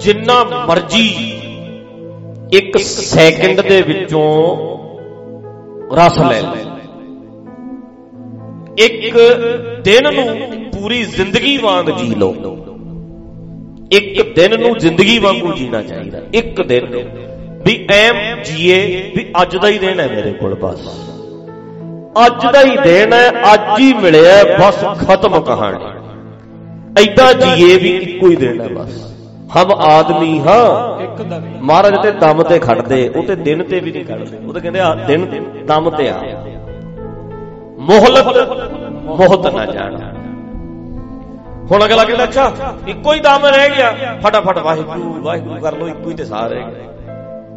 ਜਿੰਨਾ ਮਰਜ਼ੀ ਇੱਕ ਸੈਕਿੰਡ ਦੇ ਵਿੱਚੋਂ ਰਸ ਲੈ ਲੈ ਇੱਕ ਦਿਨ ਨੂੰ ਪੂਰੀ ਜ਼ਿੰਦਗੀ ਵਾਂਗ ਜੀ ਲਓ। ਇੱਕ ਦਿਨ ਨੂੰ ਜ਼ਿੰਦਗੀ ਵਾਂਗੂ ਜੀਣਾ ਚਾਹੀਦਾ। ਇੱਕ ਦਿਨ ਵੀ ਐਮ ਜੀਏ ਵੀ ਅੱਜ ਦਾ ਹੀ ਦਿਨ ਹੈ ਮੇਰੇ ਕੋਲ ਬਸ। ਅੱਜ ਦਾ ਹੀ ਦਿਨ ਹੈ ਅੱਜ ਹੀ ਮਿਲਿਆ ਬਸ ਖਤਮ ਕਹਾਣੀ। ਐਦਾਂ ਜੀਏ ਵੀ ਇੱਕੋ ਹੀ ਦਿਨ ਹੈ ਬਸ। ਹਮ ਆਦਮੀ ਹਾਂ। ਇੱਕ ਦਮ ਮਹਾਰਾਜ ਤੇ ਦਮ ਤੇ ਖੜਦੇ ਉਹ ਤੇ ਦਿਨ ਤੇ ਵੀ ਨਹੀਂ ਖੜਦੇ। ਉਹ ਤੇ ਕਹਿੰਦੇ ਆ ਦਿਨ ਦਮ ਤੇ ਆ। ਮੋਹਲਤ ਮੋਹਤ ਨਾ ਜਾਣਾ। ਹੁਣ ਅਗਲਾ ਕਹਿੰਦਾ ਅੱਛਾ ਇੱਕੋ ਹੀ ਦਮ ਰਹਿ ਗਿਆ। ਫਟਾਫਟ ਵਾਹਿਗੁਰੂ ਵਾਹਿਗੁਰੂ ਕਰ ਲੋ ਇੱਕੋ ਹੀ ਤੇ ਸਾਹ ਰਹਿ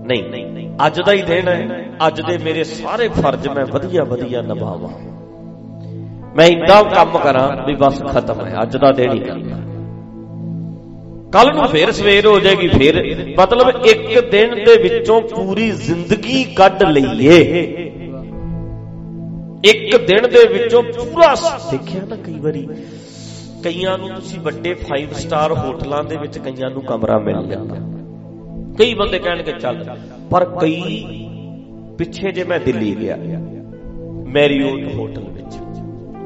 ਨਹੀਂ ਨਹੀਂ ਅੱਜ ਦਾ ਹੀ ਦਿਨ ਹੈ। ਅੱਜ ਦੇ ਮੇਰੇ ਸਾਰੇ ਫਰਜ਼ ਮੈਂ ਵਧੀਆ ਵਧੀਆ ਨਿਭਾਵਾਂ। ਮੈਂ ਇੰਦਾ ਕੰਮ ਕਰਾਂ ਵੀ ਬਸ ਖਤਮ ਹੈ। ਅੱਜ ਦਾ ਦਿਨ ਹੀ ਕਰਨਾ ਕੱਲ ਨੂੰ ਫੇਰ ਸਵੇਰ ਹੋ ਜਾਏਗੀ, ਫੇਰ ਮਤਲਬ ਇੱਕ ਦਿਨ ਦੇ ਵਿੱਚੋਂ ਪੂਰੀ ਜ਼ਿੰਦਗੀ ਕੱਢ ਲਈਏ। ਇੱਕ ਦਿਨ ਦੇ ਵਿੱਚੋਂ ਪੂਰਾ ਦੇਖਿਆ ਨਾ ਕਈ ਵਾਰੀ, ਕਈਆਂ ਨੂੰ ਤੁਸੀਂ ਵੱਡੇ 5 ਸਟਾਰ ਹੋਟਲਾਂ ਦੇ ਵਿੱਚ ਕਈਆਂ ਨੂੰ ਕਮਰਾ ਮਿਲ ਜਾਂਦਾ। ਕਈ ਬੰਦੇ ਕਹਿਣਗੇ, ਚੱਲ, ਪਰ ਕਈ ਪਿੱਛੇ ਜੇ ਮੈਂ ਦਿੱਲੀ ਗਿਆ, ਮੈਰੀਓਟ ਹੋਟਲ ਵਿੱਚ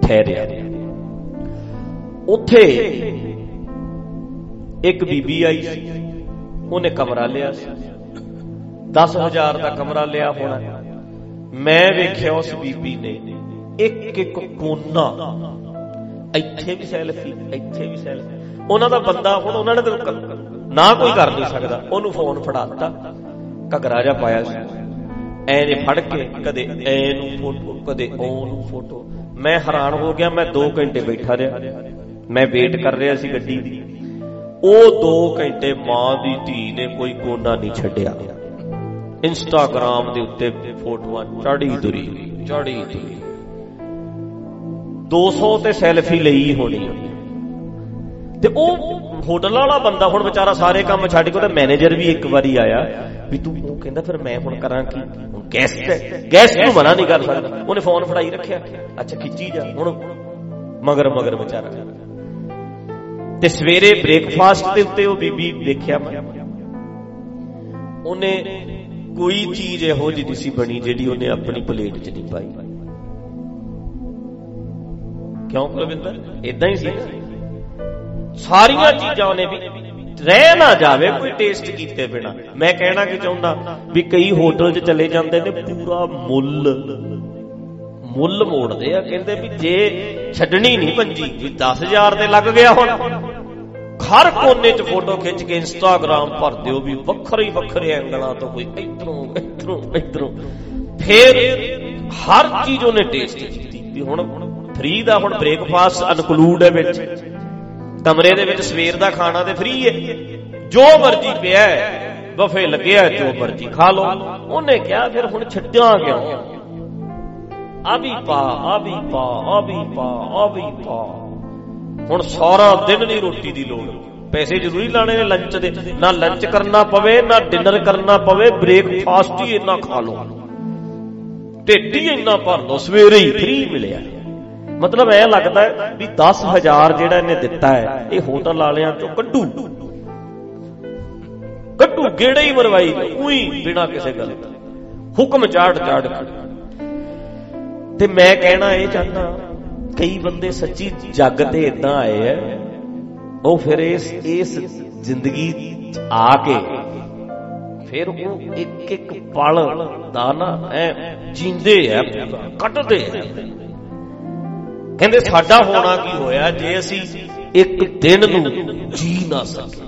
ਠਹਿਰਿਆ। ਉੱਥੇ ਇੱਕ ਬੀਬੀ ਆਈ ਸੀ। ਉਹਨੇ ਕਮਰਾ ਲਿਆ ਸੀ। 10000 ਦਾ ਕਮਰਾ ਲਿਆ ਹੋਣਾ। ਮੈਂ ਵੇਖਿਆ ਉਸ ਬੀਬੀ ਨੇ ਇੱਕ ਇੱਕ ਕੋਨਾ। ਇੱਥੇ ਵੀ ਸੈਲਫੀ ਇੱਥੇ ਵੀ ਸੈਲਫੀ ਉਹਨਾਂ ਦਾ ਬੰਦਾ ਹੁਣ ਉਹਨਾਂ ਨੇ ਤਾਂ ਨਾ ਕੋਈ ਕਰ ਨਹੀਂ ਸਕਦਾ। ਉਹਨੂੰ ਫੋਨ ਫੜਾਤਾ ਘਗਰਾ ਜਾ ਪਾਇਆ ਸੀ। ਐ ਜੇ ਫੜ ਕੇ ਕਦੇ ਐ ਨੂੰ ਫੋਟੋ, ਕਦੇ ਉਹ ਨੂੰ ਫੋਟੋ। ਮੈਂ ਹੈਰਾਨ ਹੋ ਗਿਆ। ਮੈਂ 2 ਘੰਟੇ ਬੈਠਾ ਰਿਹਾ। ਮੈਂ ਵੇਟ ਕਰ ਰਿਹਾ ਸੀ ਗੱਡੀ ਦੀ। ਉਹ 2 ਘੰਟੇ ਮਾਂ ਦੀ ਧੀ ਨੇ ਕੋਈ ਕੋਨਾ ਨਹੀਂ ਛੱਡਿਆ। ਇੰਸਟਾਗ੍ਰਾਮ ਦੇ ਉੱਤੇ ਫੋਟੋਆਂ ਚੜੀ ਦੁਰੀ ਚੜੀ ਦੁਰੀ 200 ਤੇ ਸੈਲਫੀ ਲਈ ਹੋਣੀ। ਤੇ ਉਹ ਹੋਟਲ ਵਾਲਾ ਬੰਦਾ ਹੁਣ ਵਿਚਾਰਾ ਸਾਰੇ ਕੰਮ ਛੱਡ ਕੇ ਉਹਦਾ ਮੈਨੇਜਰ ਵੀ ਇੱਕ ਵਾਰੀ ਆਇਆ ਵੀ ਤੂੰ ਉਹ ਕਹਿੰਦਾ ਫਿਰ ਮੈਂ ਹੁਣ ਕਰਾਂ ਕੀ? ਹੁਣ ਗੈਸਟ ਹੈ। ਗੈਸਟ ਨੂੰ ਮਨਾ ਨਹੀਂ ਕਰ ਸਕਦਾ। ਉਹਨੇ ਫੋਨ ਫੜਾਈ ਰੱਖਿਆ। ਅੱਛਾ, ਖਿੱਚੀ ਜਾ। ਹੁਣ ਮਗਰ ਮਗਰ ਵਿਚਾਰਾ। ਤੇ ਸਵੇਰੇ ਬ੍ਰੇਕਫਾਸਟ ਦੇ ਉੱਤੇ ਉਹ ਬੀਬੀ ਦੇਖਿਆ ਮੈਂ। ਉਹਨੇ ਕੋਈ ਚੀਜ਼ ਇਹੋ ਜਿਹੀ ਨਹੀਂ ਸੀ ਬਣੀ ਜਿਹੜੀ ਉਹਨੇ ਆਪਣੀ ਪਲੇਟ 'ਚ ਨਹੀਂ ਪਾਈ। ਕਿਉਂ ਕੁਲਵਿੰਦਰ? ਇਦਾਂ ਹੀ ਸੀ। ਸਾਰੀਆਂ ਚੀਜ਼ਾਂ ਉਹਨੇ ਵੀ ਰਹਿ ਨਾ ਜਾਵੇ, ਕੋਈ ਟੇਸਟ ਕੀਤੇ ਬਿਨਾ। ਮੈਂ ਕਹਿਣਾ ਕਿ ਚਾਹੁੰਦਾ ਵੀ ਕਈ ਹੋਟਲ 'ਚ ਚਲੇ ਜਾਂਦੇ ਨੇ, ਪੂਰਾ ਮੁੱਲ ਮੁੱਲ ਮੋੜਦੇ ਆ। ਕਹਿੰਦੇ ਵੀ ਜੇ ਛੱਡਣੀ ਨਹੀਂ ਪੰਜੀ, ਵੀ 10000 ਤੇ ਲੱਗ ਗਿਆ ਹੁਣ। ਹਰ ਕੋਨੇ 'ਚ ਫੋਟੋ ਖਿੱਚ ਕੇ ਇੰਸਟਾਗ੍ਰam ਭਰ ਦਿਓ ਵੀ ਵੱਖਰੇ ਵੱਖਰੇ ਐਂਗਲਾਂ ਤੋਂ ਕੋਈ ਇਧਰੋਂ ਇਧਰੋਂ ਇਧਰੋਂ। ਫੇਰ ਹਰ ਚੀਜ਼ ਉਹਨੇ ਟੇਸਟ ਕੀਤੀ ਵੀ ਹੁਣ ਫ੍ਰੀ ਦਾ ਹੁਣ ਬ੍ਰੇਕਫਾਸਟ ਅਨਕਲੂਡ ਹੈ ਵਿੱਚ। ਕਮਰੇ ਦੇ ਵਿੱਚ ਸਵੇਰ ਦਾ ਖਾਣਾ ਤੇ ਫ੍ਰੀ ਹੈ। ਜੋ ਮਰਜ਼ੀ ਪਿਆ ਹੈ ਬਫੇ ਲੱਗਿਆ ਜੋ ਮਰਜ਼ੀ ਖਾ ਲਓ। ਉਹਨੇ ਕਿਹਾ ਫਿਰ ਹੁਣ ਛੱਡਿਆ ਕਿਉਂ? ਆ ਵੀ ਪਾ, ਆ ਵੀ ਪਾ, ਆ ਵੀ ਪਾ, ਆ ਵੀ ਪਾ। ਹੁਣ ਸਾਰਾ ਦਿਨ ਨਹੀਂ ਰੋਟੀ ਦੀ ਲੋੜ। ਪੈਸੇ ਜ਼ਰੂਰੀ ਲਾਣੇ ਨੇ ਲੰਚ ਦੇ। ਨਾ ਲੰਚ ਕਰਨਾ ਪਵੇ, ਨਾ ਡਿਨਰ ਕਰਨਾ ਪਵੇ ਬ੍ਰੇਕਫਾਸਟ ਹੀ ਇੰਨਾ ਖਾ ਲਓ। ਢਿੱਡ ਹੀ ਇੰਨਾ ਭਰ ਲਓ, ਸਵੇਰੇ ਹੀ ਫ੍ਰੀ ਮਿਲਿਆ। ਮਤਲਬ ਐ ਲੱਗਦਾ ਵੀ 10000 ਜਿਹੜਾ ਇਹਨੇ ਦਿੱਤਾ ਹੈ, ਇਹ ਹੋਟਲ ਵਾਲਿਆਂ ਚੋਂ ਕੱਢੂ। ਕੱਢੂ, ਗੇੜੇ ਹੀ ਮਰਵਾਈ, ਉਹੀ ਬਿਨਾ ਕਿਸੇ ਗੱਲ ਦਾ ਹੁਕਮ ਚਾੜ ਚਾੜ ਕੇ। ਤੇ ਮੈਂ ਕਹਿਣਾ ਇਹ ਚਾਹੁੰਦਾ ਕਈ ਬੰਦੇ ਸੱਚੀ ਜੱਗ ਤੇ ਇਦਾਂ ਆਏ ਐ ਉਹ ਫਿਰ ਇਸ ਇਸ ਜ਼ਿੰਦਗੀ ਚ ਆ ਕੇ ਫਿਰ ਉਹ ਇੱਕ ਇੱਕ ਪਲ ਦਾ ਨਾ ਐ ਜੀਂਦੇ ਐ ਕੱਟਦੇ ਐ ਕਹਿੰਦੇ ਸਾਡਾ ਹੋਣਾ ਕੀ ਹੋਇਆ ਜੇ ਅਸੀਂ ਇੱਕ ਦਿਨ ਨੂੰ ਜੀ ਨਾ ਸਕੇ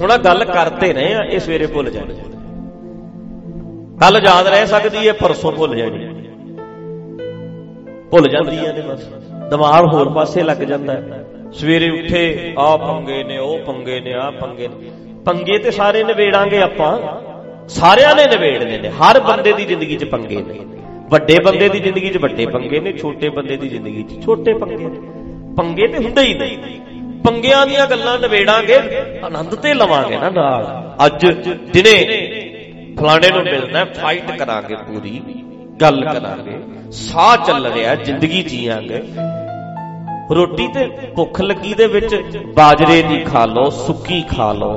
ਹੁਣ ਗੱਲ ਕਰਦੇ ਰਹੇ ਆ, ਇਹ ਸਵੇਰੇ ਭੁੱਲ ਜਾਣੀ। ਕੱਲ ਯਾਦ ਰਹਿ ਸਕਦੀ ਹੈ ਪਰਸੋਂ ਭੁੱਲ ਜਾਣੀ। ਭੁੱਲ ਜਾਂਦੀ ਹੈ ਤੇ ਬਸ। ਦਿਮਾਗ ਹੋਰ ਪਾਸੇ ਲੱਗ ਜਾਂਦਾ ਹੈ। ਸਵੇਰੇ ਉੱਠੇ ਆ ਪੰਗੇ ਨੇ, ਉਹ ਪੰਗੇ ਨੇ ਆ ਪੰਗੇ ਨੇ। ਪੰਗੇ ਤੇ ਸਾਰੇ ਨਿਬੇੜਾਂਗੇ ਆਪਾਂ। ਸਾਰਿਆਂ ਨੇ ਨਿਬੇੜਨੇ ਨੇ। ਹਰ ਬੰਦੇ ਦੀ ਜ਼ਿੰਦਗੀ 'ਚ ਪੰਗੇ ਨੇ। ਵੱਡੇ ਬੰਦੇ ਦੀ ਜ਼ਿੰਦਗੀ 'ਚ ਵੱਡੇ ਪੰਗੇ ਨੇ, ਛੋਟੇ ਬੰਦੇ ਦੀ ਜ਼ਿੰਦਗੀ 'ਚ ਛੋਟੇ ਪੰਗੇ ਨੇ। ਪੰਗੇ ਤੇ ਹੁੰਦੇ ਹੀ ਨਹੀਂ। ਪੰਗਿਆਂ ਦੀਆਂ ਗੱਲਾਂ ਨਿਬੇੜਾਂਗੇ, ਆਨੰਦ ਤੇ ਲਵਾਂਗੇ ਨਾ ਨਾਲ। ਅੱਜ ਦਿਨੇ ਫਲਾਣੇ ਨੂੰ ਮਿਲਣਾ ਫਾਈਟ ਕਰਾਂਗੇ ਪੂਰੀ। ਗੱਲ ਕਰਾਂਗੇ, ਸਾਹ ਚੱਲ ਰਿਹਾ ਜ਼ਿੰਦਗੀ ਜੀਵਾਂਗੇ। ਰੋਟੀ ਤੇ ਭੁੱਖ ਲੱਗੀ ਦੇ ਵਿੱਚ ਬਾਜਰੇ ਦੀ ਖਾ ਲਓ, ਸੁੱਕੀ ਖਾ ਲਓ।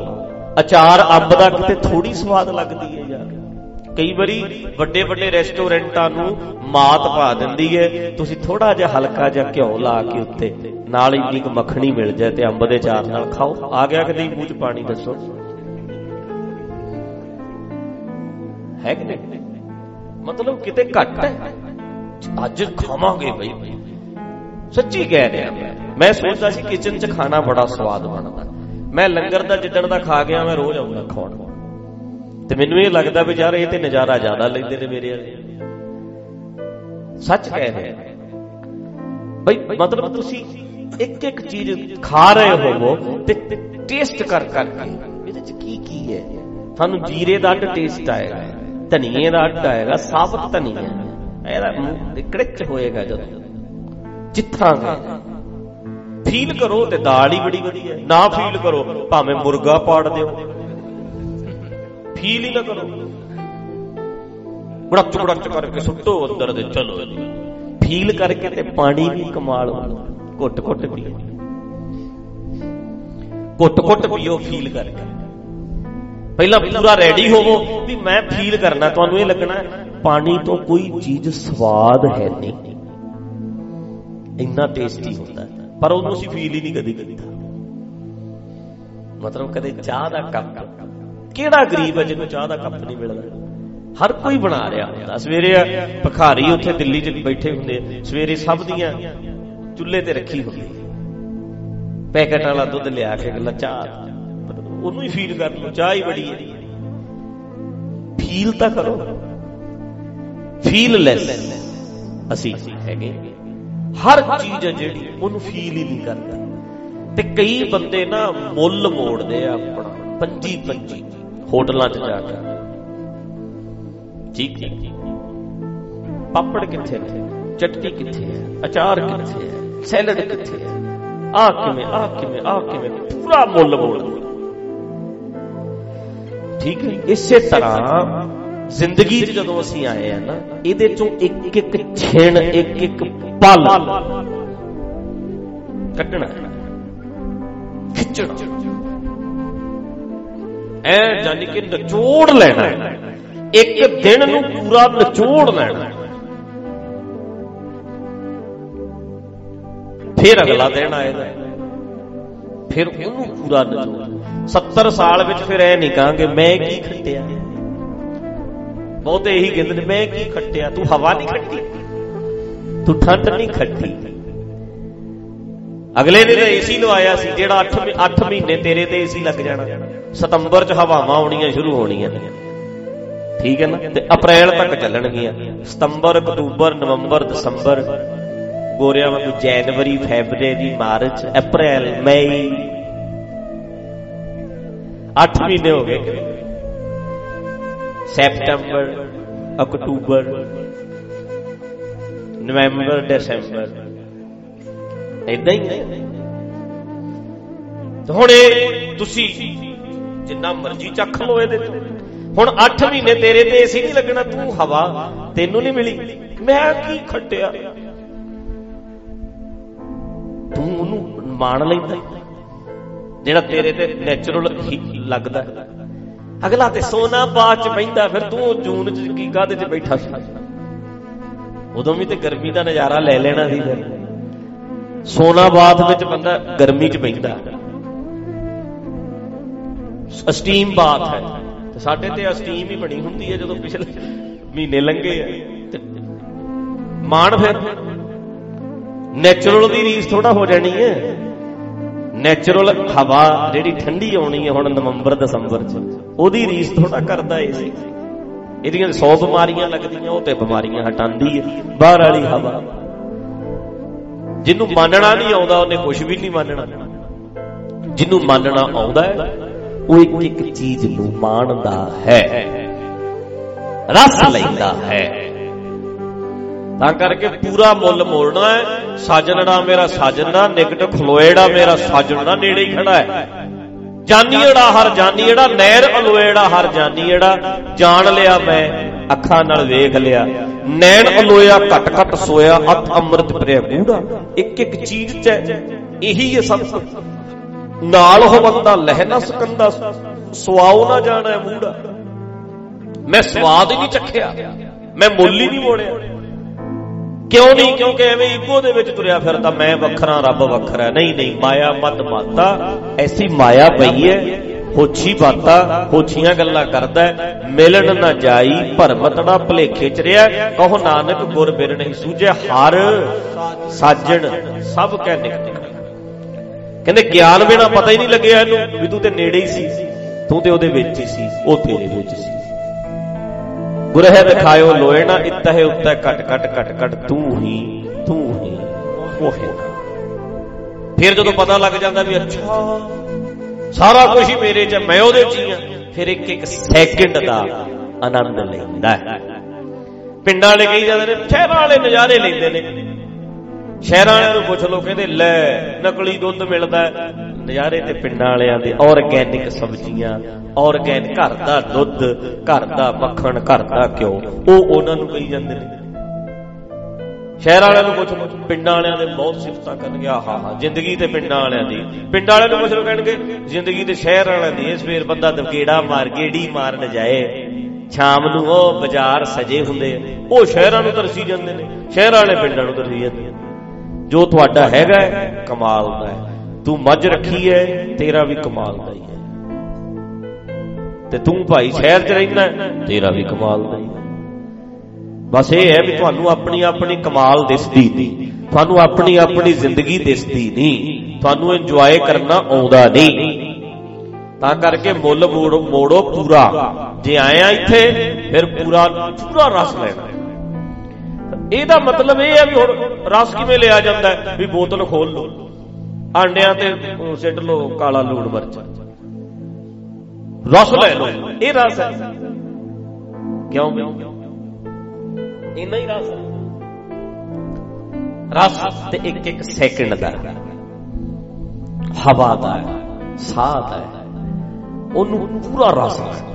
ਅਚਾਰ ਅੰਬ ਦਾ ਕਿਤੇ ਥੋੜੀ ਸਵਾਦ ਲੱਗਦੀ ਹੈ ਯਾਰ। ਕਈ ਵਾਰੀ ਵੱਡੇ ਵੱਡੇ ਰੈਸਟੋਰੈਂਟਾਂ ਨੂੰ ਮਾਤ ਪਾ ਦਿੰਦੀ ਹੈ, ਤੁਸੀਂ ਥੋੜਾ ਜਿਹਾ ਹਲਕਾ ਜਿਹਾ ਘਿਓ ਲਾ ਕੇ ਉੱਤੇ, ਨਾਲ ਇੰਨੀ ਕੁ ਮੱਖਣੀ ਮਿਲ ਜਾਏ ਤੇ ਅੰਬ ਦੇ ਚਾਰ ਨਾਲ ਖਾਓ। ਆ ਗਿਆ ਕਦੇ ਮੂੰਹ 'ਚ ਪਾਣੀ ਦੱਸੋ? ਹੈ ਕਿ ਨਹੀਂ? ਮਤਲਬ ਕਿਤੇ ਘੱਟ ਹੈ। ਅੱਜ ਖਾਵਾਂਗੇ ਬਈ। ਸੱਚੀ ਕਹਿ ਰਿਹਾ ਮੈਂ। ਮੈਂ ਸੋਚਦਾ ਸੀ ਕਿਚਨ 'ਚ ਖਾਣਾ ਬੜਾ ਸਵਾਦ ਬਣਦਾ। ਮੈਂ ਲੰਗਰ ਦਾ ਜਿੱਦਣ ਦਾ ਖਾ ਗਿਆ, ਮੈਂ ਰੋਜ਼ ਆਉਂਦਾ ਖਾਣ। ਤੇ ਮੈਨੂੰ ਇਹ ਲੱਗਦਾ ਵੀ ਯਾਰ ਇਹ ਤੇ ਨਜ਼ਾਰਾ ਜ਼ਿਆਦਾ ਲੈਂਦੇ ਨੇ ਮੇਰੇ ਵਾਲੇ। ਸੱਚ ਕਹਿ ਰਿਹਾ। ਬਈ, ਮਤਲਬ ਤੁਸੀਂ ਇੱਕ ਇੱਕ ਚੀਜ਼ ਖਾ ਰਹੇ ਹੋਵੋ ਤੇ ਟੇਸਟ ਕਰ ਕਰਕੇ ਇਹਦੇ 'ਚ ਕੀ ਕੀ ਹੈ? ਤੁਹਾਨੂੰ ਜੀਰੇ ਦਾ ਅੱਡ ਟੇਸਟ ਆਏਗਾ। ਧਨੀਏ ਦਾ ਅੱਡ ਆਏਗਾ ਸਾਬਤ ਧਨੀਆ। ਇਹਦਾ ਕੜਿੱਚ ਹੋਏਗਾ ਜਦੋਂ। ਜਿੱਥਾਂਗੇ ਫੀਲ ਕਰੋ ਤੇ ਦਾਲ ਹੀ ਬੜੀ ਵਧੀਆ ਨਾ ਫੀਲ ਕਰੋ, ਭਾਵੇਂ ਮੁਰਗਾ ਪਾੜ ਦਿਓ। ਫੀਲ ਹੀ ਨਾ ਕਰੋ। ਬੜਕ ਬੜਕ ਕਰਕੇ ਸੁੱਟੋ ਅੰਦਰ ਦੇ ਚਲੋ। ਫੀਲ ਕਰਕੇ ਤੇ ਪਾਣੀ ਵੀ ਕਮਾਲ ਘੁੱਟ ਘੁੱਟ ਪੀਓ। ਘੁੱਟ ਘੁੱਟ ਪੀਓ ਫੀਲ ਕਰਕੇ। ਪਹਿਲਾਂ ਪੂਰਾ ਰੈਡੀ ਹੋਵੋ ਵੀ ਮੈਂ ਫੀਲ ਕਰਨਾ, ਤੁਹਾਨੂੰ ਇਹ ਲੱਗਣਾ, ਪਾਣੀ ਤੋਂ ਕੋਈ ਚੀਜ਼ ਸਵਾਦ ਹੈ ਨਹੀਂ। ਇੰਨਾ ਟੇਸਟੀ ਹੁੰਦਾ ਪਰ ਉਹਨੂੰ ਅਸੀਂ ਫੀਲ ਹੀ ਨਹੀਂ ਕਦੀ ਕੀਤਾ। ਮਤਲਬ ਕਦੇ ਚਾਹ ਦਾ ਕੱਪ, ਕਿਹੜਾ ਗਰੀਬ ਹੈ ਜਿਹਨੂੰ ਚਾਹ ਦਾ ਕੱਪ ਨਹੀਂ ਮਿਲਦਾ? ਹਰ ਕੋਈ ਬਣਾ ਰਿਹਾ ਹੁੰਦਾ। ਸਵੇਰੇ ਭਖਾਰੀ ਉੱਥੇ ਦਿੱਲੀ 'ਚ ਬੈਠੇ ਹੁੰਦੇ ਸਵੇਰੇ ਸਭ ਦੀਆਂ ਚੁੱਲ੍ਹੇ ਤੇ ਰੱਖੀ ਹੁੰਦੀ ਪੈਕਟ ਵਾਲਾ ਦੁੱਧ ਲਿਆ ਕੇ ਗੱਲਾਂ ਚਾਹ। ਉਹਨੂੰ ਹੀ ਫੀਲ ਕਰ ਲਓ, ਚਾਹ ਹੀ ਬੜੀ ਹੈ। ਫੀਲ ਤਾਂ ਕਰੋ। ਫੀਲ ਲੈਸ ਅਸੀਂ ਹੈਗੇ। ਹਰ ਚੀਜ਼ ਜਿਹੜੀ, ਉਹਨੂੰ ਫੀਲ ਹੀ ਨਹੀਂ ਕਰਦਾ। ਤੇ ਕਈ ਬੰਦੇ ਨਾ ਮੁੱਲ ਮੋੜਦੇ ਆ ਆਪਣਾ ਪੰਜੀ ਪੰਜੀ ਹੋਟਲਾਂ 'ਚ ਜਾ ਕੇ। ਠੀਕ ਠੀਕ ਪਾਪੜ ਕਿੱਥੇ ਨੇ ਚਟਨੀ ਕਿੱਥੇ ਹੈ? ਅਚਾਰ ਕਿੱਥੇ ਹੈ? ਸੈਲਡ ਕਿੱਥੇ ਹੈ? ਆ ਕਿਵੇਂ ਆ ਕਿਵੇਂ ਆ ਕਿਵੇਂ, ਪੂਰਾ ਮੁੱਲ ਮੋੜਦੇ। ਠੀਕ ਹੈ? ਇਸੇ ਤਰ੍ਹਾਂ ਜ਼ਿੰਦਗੀ 'ਚ ਜਦੋਂ ਅਸੀਂ ਆਏ ਆ ਨਾ, ਇਹਦੇ ਚੋਂ ਇੱਕ ਇੱਕ ਛਿਣ, ਇੱਕ ਇੱਕ ਪਲ ਕੱਢਣਾ। ਖਿੱਚਣਾ। ਐ ਜਾਨੀ ਕਿ ਨਿਚੋੜ ਲੈਣਾ। ਇੱਕ ਦਿਨ ਨੂੰ ਪੂਰਾ ਨਿਚੋੜ ਲੈਣਾ। ਫਿਰ ਅਗਲਾ ਦਿਨ ਆਏਗਾ। ਫਿਰ ਉਹਨੂੰ ਪੂਰਾ ਨਿਚੋੜ 70 ਸਾਲ ਵਿੱਚ ਫਿਰ ਐ ਨਹੀਂ ਕਹਾਂਗੇ, ਮੈਂ ਕੀ ਖੱਟਿਆ? ਬਹੁਤੇ ਇਹੀ ਕਹਿੰਦੇ ਨੇ, ਮੈਂ ਕੀ ਖੱਟਿਆ? ਤੂੰ ਹਵਾ ਨਹੀਂ ਖੱਟੀ? ਤੂੰ ਠੰਡ ਨਹੀਂ ਖੱਟੀ? ਅਗਲੇ ਨੇ ਤਾਂ ਏਸੀ ਲਵਾਇਆ ਸੀ, ਜਿਹੜਾ 8 8 ਮਹੀਨੇ ਤੇਰੇ ਤੇ ਏਸੀ ਲੱਗ ਜਾਣਾ। ਸਤੰਬਰ 'ਚ ਹਵਾਵਾਂ ਆਉਣੀਆਂ ਸ਼ੁਰੂ ਹੋਣੀਆਂ। ਠੀਕ ਹੈ ਨਾ? ਤੇ ਅਪ੍ਰੈਲ ਤੱਕ ਚੱਲਣਗੀਆਂ। ਸਤੰਬਰ, ਅਕਤੂਬਰ, ਨਵੰਬਰ, ਦਸੰਬਰ। ਗੋਰਿਆਂ ਵਾਂਗੂ ਜਨਵਰੀ ਫੈਬਰੂਅਰੀ ਮਾਰਚ, ਅਪ੍ਰੈਲ, ਮਈ। 8 ਮਹੀਨੇ ਹੋ ਗਏ। ਸੈਪਟੰਬਰ, ਅਕਤੂਬਰ, ਨਵੰਬਰ, ਦਸੰਬਰ। ਇਦਾਂ ਹੀ। ਹੈ ਹੁਣ ਇਹ ਤੁਸੀਂ ਜਿੰਨਾ ਮਰਜ਼ੀ ਚੱਖ ਲੋ ਇਹਦੇ ਤੋਂ ਹੁਣ 8 ਮਹੀਨੇ ਤੇਰੇ ਤੇ ਏਸੀ ਨਹੀਂ ਲੱਗਣਾ, ਤੂੰ ਹਵਾ, ਤੈਨੂੰ ਨਹੀਂ ਮਿਲੀ। ਮੈਂ ਕੀ ਖੱਟਿਆ? ਤੂੰ ਉਹਨੂੰ ਮਾਣ ਲੈਂਦਾ। ਜਿਹੜਾ ਤੇਰੇ ਤੇ ਨੇਚਰਲ ਲੱਗਦਾ ਅਗਲਾ ਤੇ ਸੋਨਾ ਬਾਅਦ ਚ ਬੈਂਦਾ ਫਿਰ ਤੂੰ ਜੂਨ ਚ ਕੀ ਕਾਦੇ ਚ ਬੈਠਾ ਸੀ? ਉਦੋਂ ਵੀ ਤੇ ਗਰਮੀ ਦਾ ਨਜ਼ਾਰਾ ਲੈ ਲੈਣਾ ਸੀ ਫਿਰ। ਸੋਨਾ ਬਾਤ ਵਿੱਚ ਬੰਦਾ ਗਰਮੀ ਚ ਬੈਂਦਾ ਸਟੀਮ ਬਾਤ ਹੈ। ਤੇ ਸਾਡੇ ਤੇ ਸਟੀਮ ਹੀ ਬਣੀ ਹੁੰਦੀ ਹੈ ਜਦੋਂ ਪਿਛਲੇ ਮਹੀਨੇ ਲੰਘੇ ਆ। ਤੇ ਮਾਣ ਫਿਰ। ਨੇਚਰਲ ਦੀ ਰੀਸ ਥੋੜਾ ਹੋ ਜਾਣੀ ਹੈ। ਨੇਚਰਲ ਹਵਾ ਜਿਹੜੀ ਠੰਡੀ ਆਉਣੀ ਹੈ ਹੁਣ ਨਵੰਬਰ, ਦਸੰਬਰ ਚ, ਉਹਦੀ ਰੀਸ ਥੋੜਾ ਕਰਦਾ ਏ ਸੀ। ਇਹਦੀਆਂ 100 ਬਿਮਾਰੀਆਂ ਲੱਗਦੀਆਂ, ਉਹ ਤੇ ਬਿਮਾਰੀਆਂ ਹਟਾਉਂਦੀ ਹੈ ਬਾਹਰ ਵਾਲੀ ਹਵਾ। ਜਿਹਨੂੰ ਮੰਨਣਾ ਨਹੀਂ ਆਉਂਦਾ, ਉਹਨੇ ਕੁਝ ਵੀ ਨਹੀਂ ਮੰਨਣਾ। ਜਿਹਨੂੰ ਮੰਨਣਾ ਆਉਂਦਾ ਹੈ ਉਹ ਇੱਕ ਇੱਕ ਚੀਜ਼ ਨੂੰ ਮਾਣਦਾ ਹੈ, ਰਸ ਲੈਂਦਾ ਹੈ। ਤਾਂ ਕਰਕੇ ਪੂਰਾ ਮੁੱਲ ਮੋੜਨਾ ਹੈ। ਸਾਜਣੜਾ ਮੇਰਾ ਸਾਜਣਾ ਨਿਕਟ ਖਲੋਏੜਾ ਮੇਰਾ ਸਾਜਣਾ ਨੇੜੇ ਹੀ ਖੜਾ ਹੈ। ਜਾਨੀੜਾ ਹਰ ਜਾਨੀੜਾ ਨਹਿਰ ਅਲੋਏੜਾ ਹਰ ਜਾਨੀੜਾ ਜਾਣ ਲਿਆ ਮੈਂ, ਅੱਖਾਂ ਨਾਲ ਵੇਖ ਲਿਆ। ਨੈਣ ਅਲੋਇਆ, ਘਟ ਘਟ ਸੋਇਆ ਅਤ ਅੰਮ੍ਰਿਤ ਪ੍ਰਿਆ ਗੂੜਾ। ਇੱਕ ਇੱਕ ਚੀਜ਼ ਚ ਇਹੀ ਹੈ ਸਭ ਕੁਝ। ਨਾਲ ਉਹ ਬੰਦਾ ਲਹਿ ਨਾ ਸਕੰਦਾ, ਸਵਾਉ ਨਾ ਜਾਣਾ ਮੂੜਾ। ਮੈਂ ਸਵਾਦ ਹੀ ਨਹੀਂ ਚੱਖਿਆ। ਮੈਂ ਮੁੱਲ ਹੀ ਨਹੀਂ ਮੋੜਿਆ। ਕਿਉਂ ਨਹੀਂ? ਕਿਉਂਕਿ ਐਵੇਂ ਈਗੋ ਦੇ ਵਿੱਚ ਤੁਰਿਆ ਫਿਰਦਾ, ਮੈਂ ਵੱਖਰਾ, ਰੱਬ ਵੱਖਰਾ ਨਹੀਂ ਨਹੀਂ, ਮਾਇਆ ਮਤ ਮਾਤਾ, ਐਸੀ ਮਾਇਆ ਪਈ ਹੈ, ਹੋਛੀ ਬਾਤਾ, ਹੋਛੀਆਂ ਗੱਲਾਂ ਕਰਦਾ ਮਿਲਣ ਨਾ ਜਾਈ ਭਰਮਤੜਾ ਭਲੇਖੇ ਚ ਰਿਆ ਕਹੋ ਨਾਨਕ, ਗੁਰ ਬਿਰ ਨਹੀਂ ਸੂਝੇ, ਹਰ ਸਾਜਣ ਸਭ ਕਹਿ ਨਿਕਟ। ਕਹਿੰਦੇ ਗਿਆਨ ਬਿਨਾ ਪਤਾ ਹੀ ਨਹੀਂ ਲੱਗਿਆ ਇਹਨੂੰ ਵੀ ਤੂੰ ਤੇ ਨੇੜੇ ਹੀ ਸੀ, ਤੂੰ ਤੇ ਉਹਦੇ ਵਿੱਚ ਹੀ ਸੀ, ਉਹ ਤੇਰੇ ਵਿੱਚ ਸੀ। ਗੁਰਹਿ ਦਿਖਾਇਓ ਲੋਏ ਨਾ ਇਤਹਿ ਉੱਤੇ ਘਟ ਘਟ ਘਟ ਘਟ ਤੂੰ ਹੀ ਤੂੰ ਹੀ, ਉਹ ਹੈ ਫਿਰ ਜਦੋਂ ਪਤਾ ਲੱਗ ਜਾਂਦਾ ਵੀ ਅੱਛਾ, ਸਾਰਾ ਕੁਝ ਹੀ ਮੇਰੇ 'ਚ ਮੈਂ ਉਹਦੇ 'ਚ ਹੀ ਆ, ਫਿਰ ਇੱਕ ਇੱਕ ਸੈਕਿੰਡ ਦਾ ਆਨੰਦ ਲੈਂਦਾ ਪਿੰਡਾਂ ਵਾਲੇ ਕਹੀ ਜਾਂਦੇ ਨੇ, ਸ਼ਹਿਰਾਂ ਵਾਲੇ ਨਜ਼ਾਰੇ ਲੈਂਦੇ ਨੇ। ਸ਼ਹਿਰਾਂ ਵਾਲਿਆਂ ਨੂੰ ਪੁੱਛ ਲੋ ਕਹਿੰਦੇ, ਲੈ, ਨਕਲੀ ਦੁੱਧ ਮਿਲਦਾ ਨਜ਼ਾਰੇ ਤੇ ਪਿੰਡਾਂ ਵਾਲਿਆਂ ਦੇ ਆਰਗੈਨਿਕ ਸਬਜ਼ੀਆਂ ਆਰਗੈਨਿਕ ਘਰ ਦਾ ਦੁੱਧ, ਘਰ ਦਾ ਮੱਖਣ, ਘਰ ਦਾ ਘਿਓ, ਉਹ ਉਹਨਾਂ ਨੂੰ ਕਹੀ ਜਾਂਦੇ ਨੇ। ਸ਼ਹਿਰਾਂ ਵਾਲਿਆਂ ਨੂੰ ਪੁੱਛ ਲੋ ਪਿੰਡਾਂ ਵਾਲਿਆਂ ਦੇ ਬਹੁਤ ਸਿਫਤਾਂ ਕਰਨਗੇ, ਆਹਾ ਹਾ ਜ਼ਿੰਦਗੀ ਤੇ ਪਿੰਡਾਂ ਵਾਲਿਆਂ ਦੀ। ਪਿੰਡਾਂ ਵਾਲਿਆਂ ਨੂੰ ਪੁੱਛ ਲੋ ਕਹਿਣਗੇ, ਜ਼ਿੰਦਗੀ ਤੇ ਸ਼ਹਿਰ ਵਾਲਿਆਂ ਦੀ, ਇਸ ਵੇਰ ਬੰਦਾ ਦਵਕੇੜਾ ਮਾਰ ਗੇੜੀ ਮਾਰਨ ਜਾਏ। ਸ਼ਾਮ ਨੂੰ ਉਹ ਬਾਜ਼ਾਰ ਸਜੇ ਹੁੰਦੇ ਉਹ ਸ਼ਹਿਰਾਂ ਨੂੰ ਤਰਸੀ ਜਾਂਦੇ ਨੇ, ਸ਼ਹਿਰਾਂ ਵਾਲੇ ਪਿੰਡਾਂ ਨੂੰ ਤਰਸੀ ਜਾਂਦੇ ਜੋ ਤੁਹਾਡਾ ਹੈਗਾ ਕਮਾਲ ਦਾ ਹੈ। ਤੂੰ ਮੱਝ ਰੱਖੀ ਹੈ ਤੇਰਾ ਵੀ ਕਮਾਲ ਦਾ ਹੀ ਹੈ ਤੇ ਤੂੰ ਭਾਈ ਸ਼ਹਿਰ 'ਚ ਰਹਿੰਦਾ ਤੇਰਾ ਵੀ ਕਮਾਲ ਦਾ ਹੀ ਹੈ ਬਸ ਇਹ ਹੈ ਵੀ ਤੁਹਾਨੂੰ ਆਪਣੀ ਆਪਣੀ ਕਮਾਲ ਦਿਸਦੀ ਨਹੀਂ, ਤੁਹਾਨੂੰ ਆਪਣੀ ਆਪਣੀ ਜ਼ਿੰਦਗੀ ਦਿਸਦੀ ਨਹੀਂ, ਤੁਹਾਨੂੰ ਇੰਜੋਏ ਕਰਨਾ ਆਉਂਦਾ ਨਹੀਂ। ਤਾਂ ਕਰਕੇ ਮੁੱਲ ਮੋੜੋ ਪੂਰਾ। ਜੇ ਆਇਆ ਇੱਥੇ, ਫਿਰ ਪੂਰਾ ਪੂਰਾ ਰਸ ਲੈਣਾ। ਇਹਦਾ ਮਤਲਬ ਇਹ ਹੈ ਵੀ ਹੁਣ ਰਸ ਕਿਵੇਂ ਲਿਆ ਜਾਂਦਾ ਹੈ ਵੀ ਬੋਤਲ ਖੋਲ ਲਓ। ਆਂਡਿਆਂ ਤੇ ਸਿੱਟ ਲਓ, ਕਾਲਾ ਲੂਣ ਮਿਰਚ ਰਸ ਲੈ ਲਓ, ਇਹ ਰਸ ਹੈ। ਕਿਉਂ ਇੰਨਾ ਹੀ ਰਸ ਹੈ। ਰਸ ਤੇ ਇੱਕ ਇੱਕ ਸੈਕਿੰਡ ਦਾ ਹਵਾ ਦਾ ਸਾਹ ਦਾ ਉਹਨੂੰ ਪੂਰਾ ਰਸ ਹੈ।